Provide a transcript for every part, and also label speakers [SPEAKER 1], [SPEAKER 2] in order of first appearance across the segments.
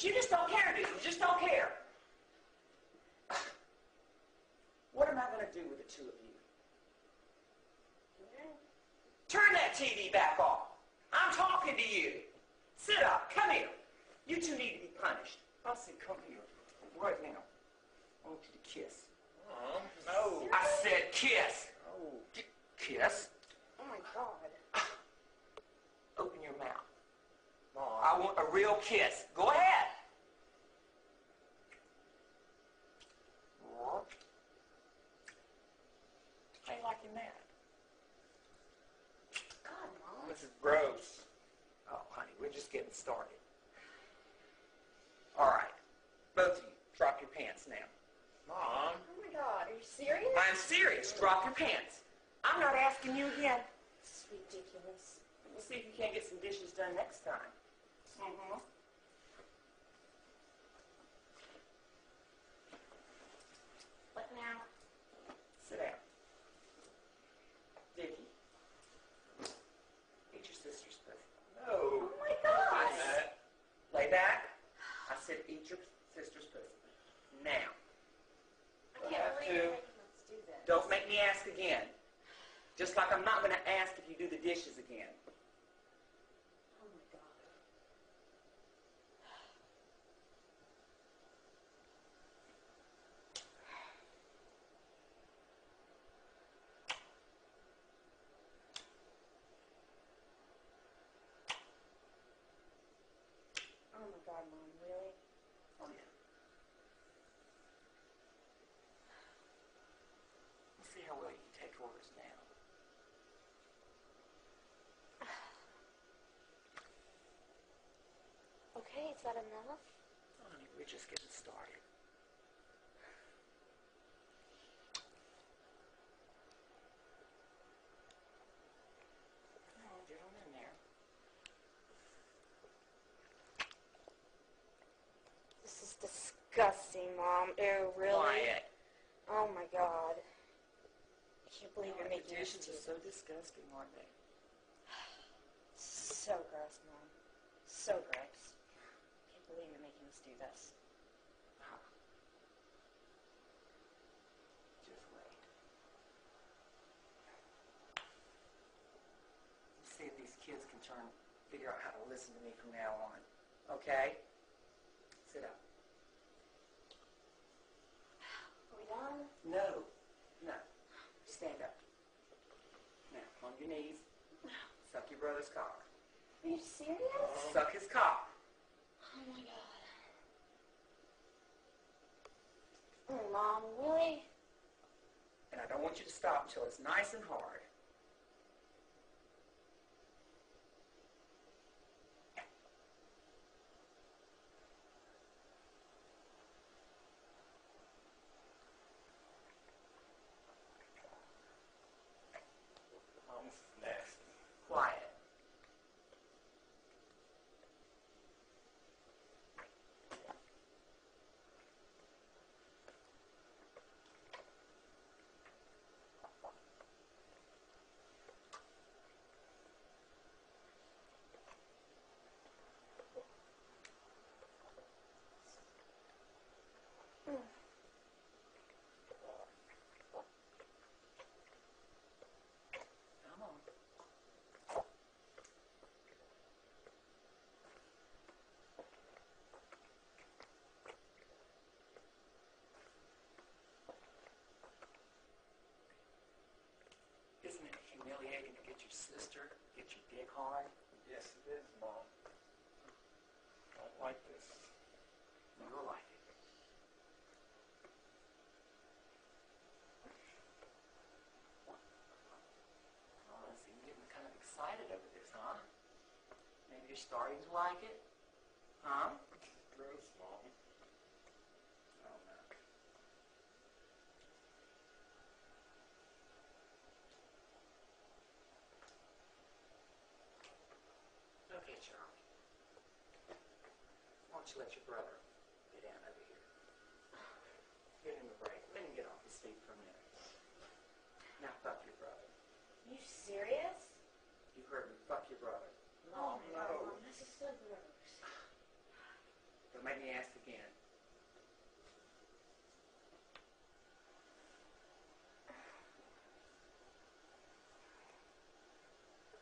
[SPEAKER 1] You just don't care, do you? You just don't care. What am I going to do with the two of you? Turn that TV back off. I'm talking to you. Sit up. Come here. You two need to be punished. I said, come here. Right now. I want you to kiss.
[SPEAKER 2] Mom? No.
[SPEAKER 1] I said kiss.
[SPEAKER 2] No.
[SPEAKER 1] Kiss.
[SPEAKER 3] Oh my god.
[SPEAKER 1] Open your mouth.
[SPEAKER 2] Mom.
[SPEAKER 1] I want a real kiss. Go ahead. How you liking that?
[SPEAKER 3] God,
[SPEAKER 2] This is gross.
[SPEAKER 1] Oh, honey, we're just getting started. All right. Both of you, drop your pants now.
[SPEAKER 2] Mom?
[SPEAKER 3] Oh my god, are you serious?
[SPEAKER 1] I'm serious. Drop your pants. I'm not asking you again.
[SPEAKER 3] This is ridiculous.
[SPEAKER 1] We'll see if you can't get some dishes done next time. Mm-hmm.
[SPEAKER 3] What now?
[SPEAKER 1] Sit down. Dickie. Eat your sister's pussy.
[SPEAKER 2] No.
[SPEAKER 3] Oh my god.
[SPEAKER 2] That.
[SPEAKER 1] Lay back. I said eat your sister's pussy. Now.
[SPEAKER 3] I can't
[SPEAKER 2] have
[SPEAKER 3] believe
[SPEAKER 2] to.
[SPEAKER 3] you're making us do this.
[SPEAKER 1] Don't make me ask again. Just like I'm not going to ask if you do the dishes again.
[SPEAKER 3] Oh my god. Oh my really?
[SPEAKER 1] Oh, yeah. Let's see how well you can take orders now.
[SPEAKER 3] Okay, is that enough?
[SPEAKER 1] Honey, we're just getting started. Oh, get on in there.
[SPEAKER 3] This is disgusting, Mom. Ew, really?
[SPEAKER 1] Quiet.
[SPEAKER 3] Oh my god. I can't believe you're
[SPEAKER 1] the
[SPEAKER 3] making us
[SPEAKER 1] dishes
[SPEAKER 3] do
[SPEAKER 1] are
[SPEAKER 3] this.
[SPEAKER 1] so disgusting, aren't they?
[SPEAKER 3] So gross, Mom. So gross. Can't believe you're making us do this.
[SPEAKER 1] Just wait. Let's see if these kids can turn, figure out how to listen to me from now on. Okay? Sit up.
[SPEAKER 3] Are we done?
[SPEAKER 1] No. No. Stand up. Now, on your knees. No. Suck your brother's cock.
[SPEAKER 3] Are you serious?
[SPEAKER 1] Suck his cock.
[SPEAKER 3] Oh my god. Oh, Mom, really?
[SPEAKER 1] And I don't want you to stop until it's nice and hard.
[SPEAKER 2] Mom, this is nasty.
[SPEAKER 1] Quiet. Come on. Isn't it humiliating to get your sister, get your dick hard?
[SPEAKER 2] Yes, it is, Mom. I don't like this.
[SPEAKER 1] You'll like it. Oh, I see you're getting kind of excited over this, huh? Maybe you're starting to like it? Huh?
[SPEAKER 2] Gross, Mom.
[SPEAKER 1] Don't you let your brother get down over here? Give him a break. Let him get off his feet for a minute. Now fuck your brother.
[SPEAKER 3] You serious?
[SPEAKER 1] You heard me. Fuck your brother.
[SPEAKER 3] Oh,
[SPEAKER 2] no.
[SPEAKER 3] Mom, this is so gross.
[SPEAKER 1] Don't make me ask again.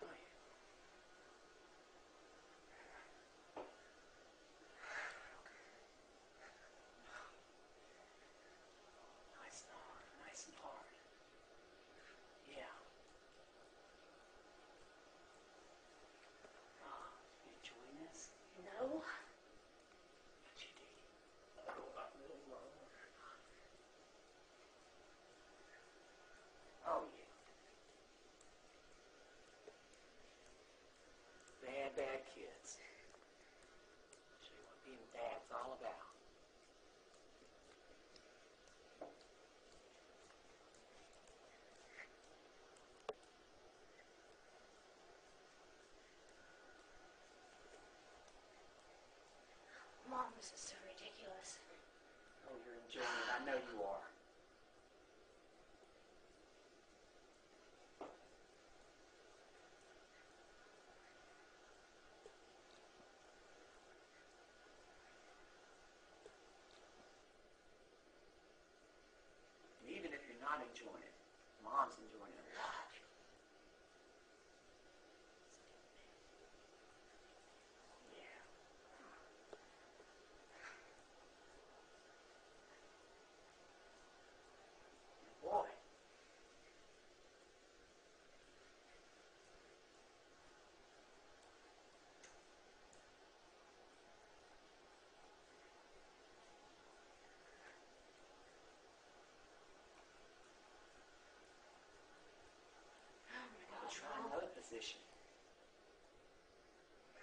[SPEAKER 1] Oh, yeah. Nice and hard, nice and hard. Yeah. Ah, you enjoying this?
[SPEAKER 3] No?
[SPEAKER 1] Yes, you did. Oh, yeah. Bad, bad kids. Show you what being dad's all about.
[SPEAKER 3] Mom, this is so ridiculous.
[SPEAKER 1] Oh, you're enjoying it. I know you are. And even if you're not enjoying it, mom's enjoying it a lot. Yeah. Boy.
[SPEAKER 3] Oh my
[SPEAKER 1] I'll
[SPEAKER 3] God,
[SPEAKER 1] try
[SPEAKER 3] Mom.
[SPEAKER 1] another position.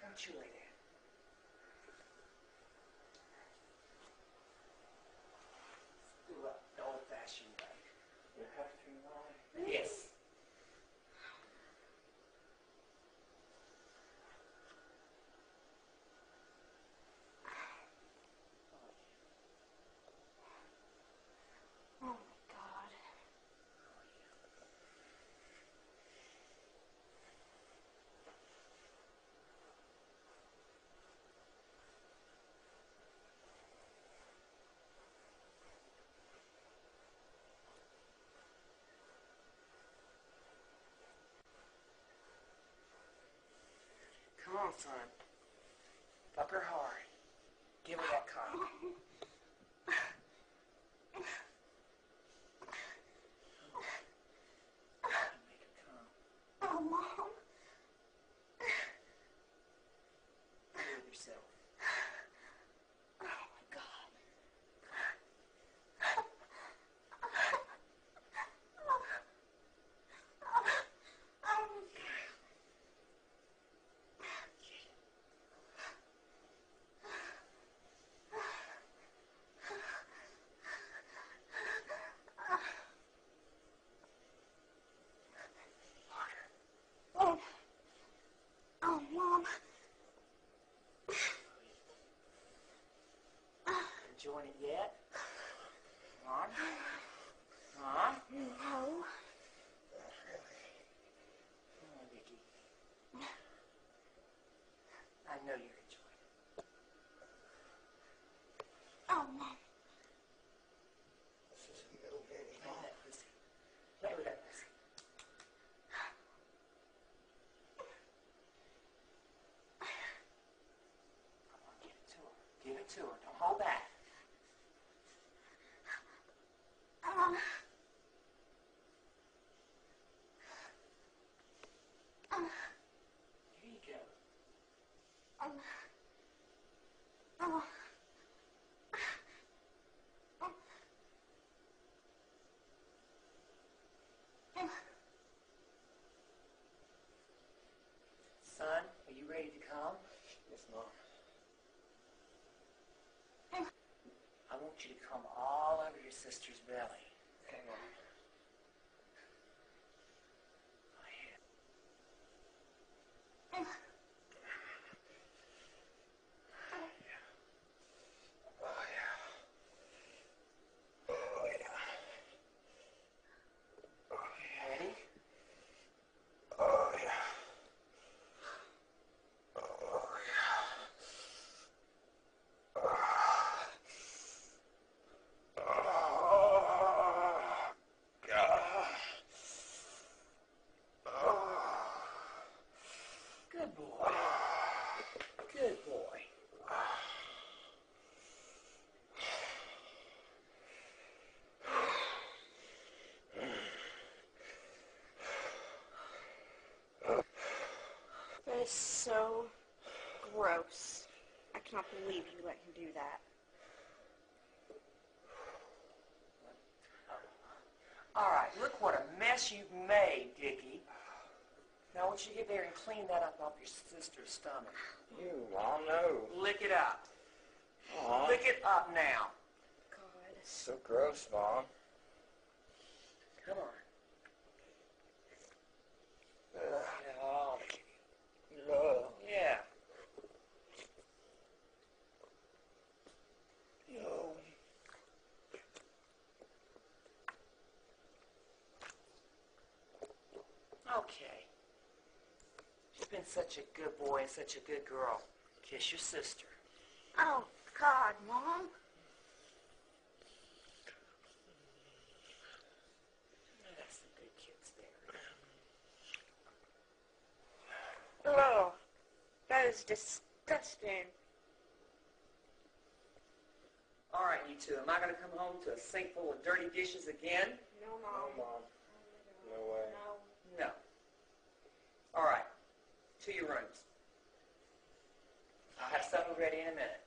[SPEAKER 1] Don't? Do it the old-fashioned way.
[SPEAKER 2] You have to, Mom.
[SPEAKER 1] Yes.
[SPEAKER 3] Oh my God.
[SPEAKER 1] Come on, son. Fuck her hard. Give her that cock. Make her come.
[SPEAKER 3] Oh, Mom.
[SPEAKER 1] Be with yourself.
[SPEAKER 3] Oh my God. Oh. Oh, Mom.
[SPEAKER 1] It yet? Mom? Mom?
[SPEAKER 3] No.
[SPEAKER 1] Come on, Vicky. I know you're enjoying it.
[SPEAKER 3] Oh, Mom.
[SPEAKER 2] This is a middle game.
[SPEAKER 1] Play with that pussy. Play with that pussy. Come on, give it to her. Give it to her. Don't hold back.
[SPEAKER 3] Um,
[SPEAKER 1] Here you go.
[SPEAKER 3] um, oh.
[SPEAKER 1] Son, are you ready to come?
[SPEAKER 2] Yes, Mom.
[SPEAKER 1] I want you to come all over your sister's belly.
[SPEAKER 2] Okay, Mom.
[SPEAKER 1] is so
[SPEAKER 3] gross. I cannot believe you let him do that. Oh.
[SPEAKER 1] All right, look what a mess you've made, Dickie. Now, I want you to get there and clean that up off your sister's stomach.
[SPEAKER 2] You, I know.
[SPEAKER 1] Lick it up.
[SPEAKER 2] Aww.
[SPEAKER 1] Lick it up now.
[SPEAKER 3] God.
[SPEAKER 2] So gross, Mom.
[SPEAKER 1] Okay. You've been such a good boy and such a good girl. Kiss your sister.
[SPEAKER 3] Oh, God, Mom.
[SPEAKER 1] That's some good kids there.
[SPEAKER 3] Ugh. That is disgusting.
[SPEAKER 1] All right, you two. Am I going to come home to a sink full of dirty dishes again?
[SPEAKER 3] No, Mom.
[SPEAKER 2] No,
[SPEAKER 3] Mom.
[SPEAKER 2] Mom. No way.
[SPEAKER 3] No.
[SPEAKER 1] No. All right. To your rooms. I'll have supper ready in a minute.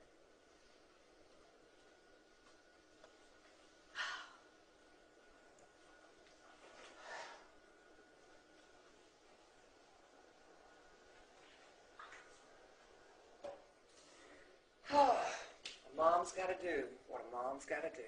[SPEAKER 1] mom's got to do what a mom's got to do.